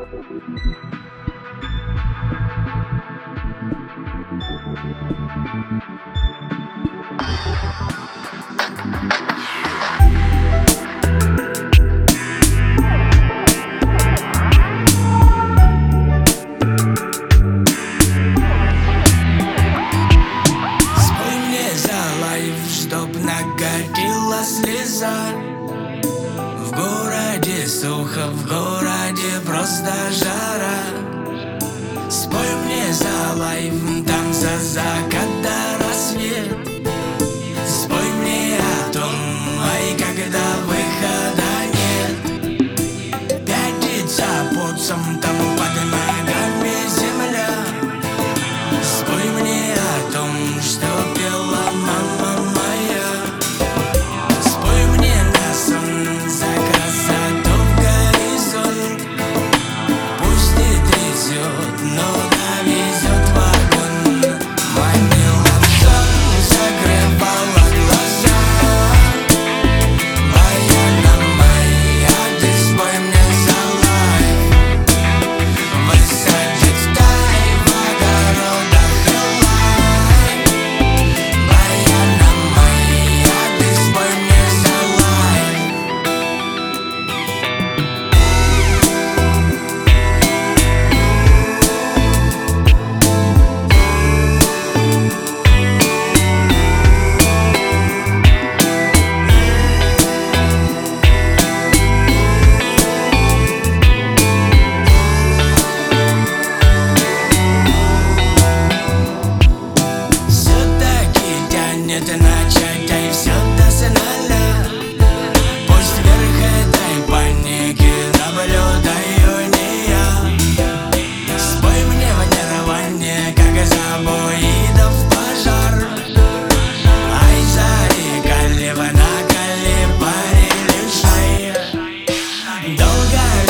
Спой сухо, в городе просто жара. Спой мне за лайф, там за закат это начать, да и все до досконально Пусть вверх этой паники наблюдаю не я Спой мне ванирование, как из обоидов пожар Ай, зари, калива на калибаре лишай Долго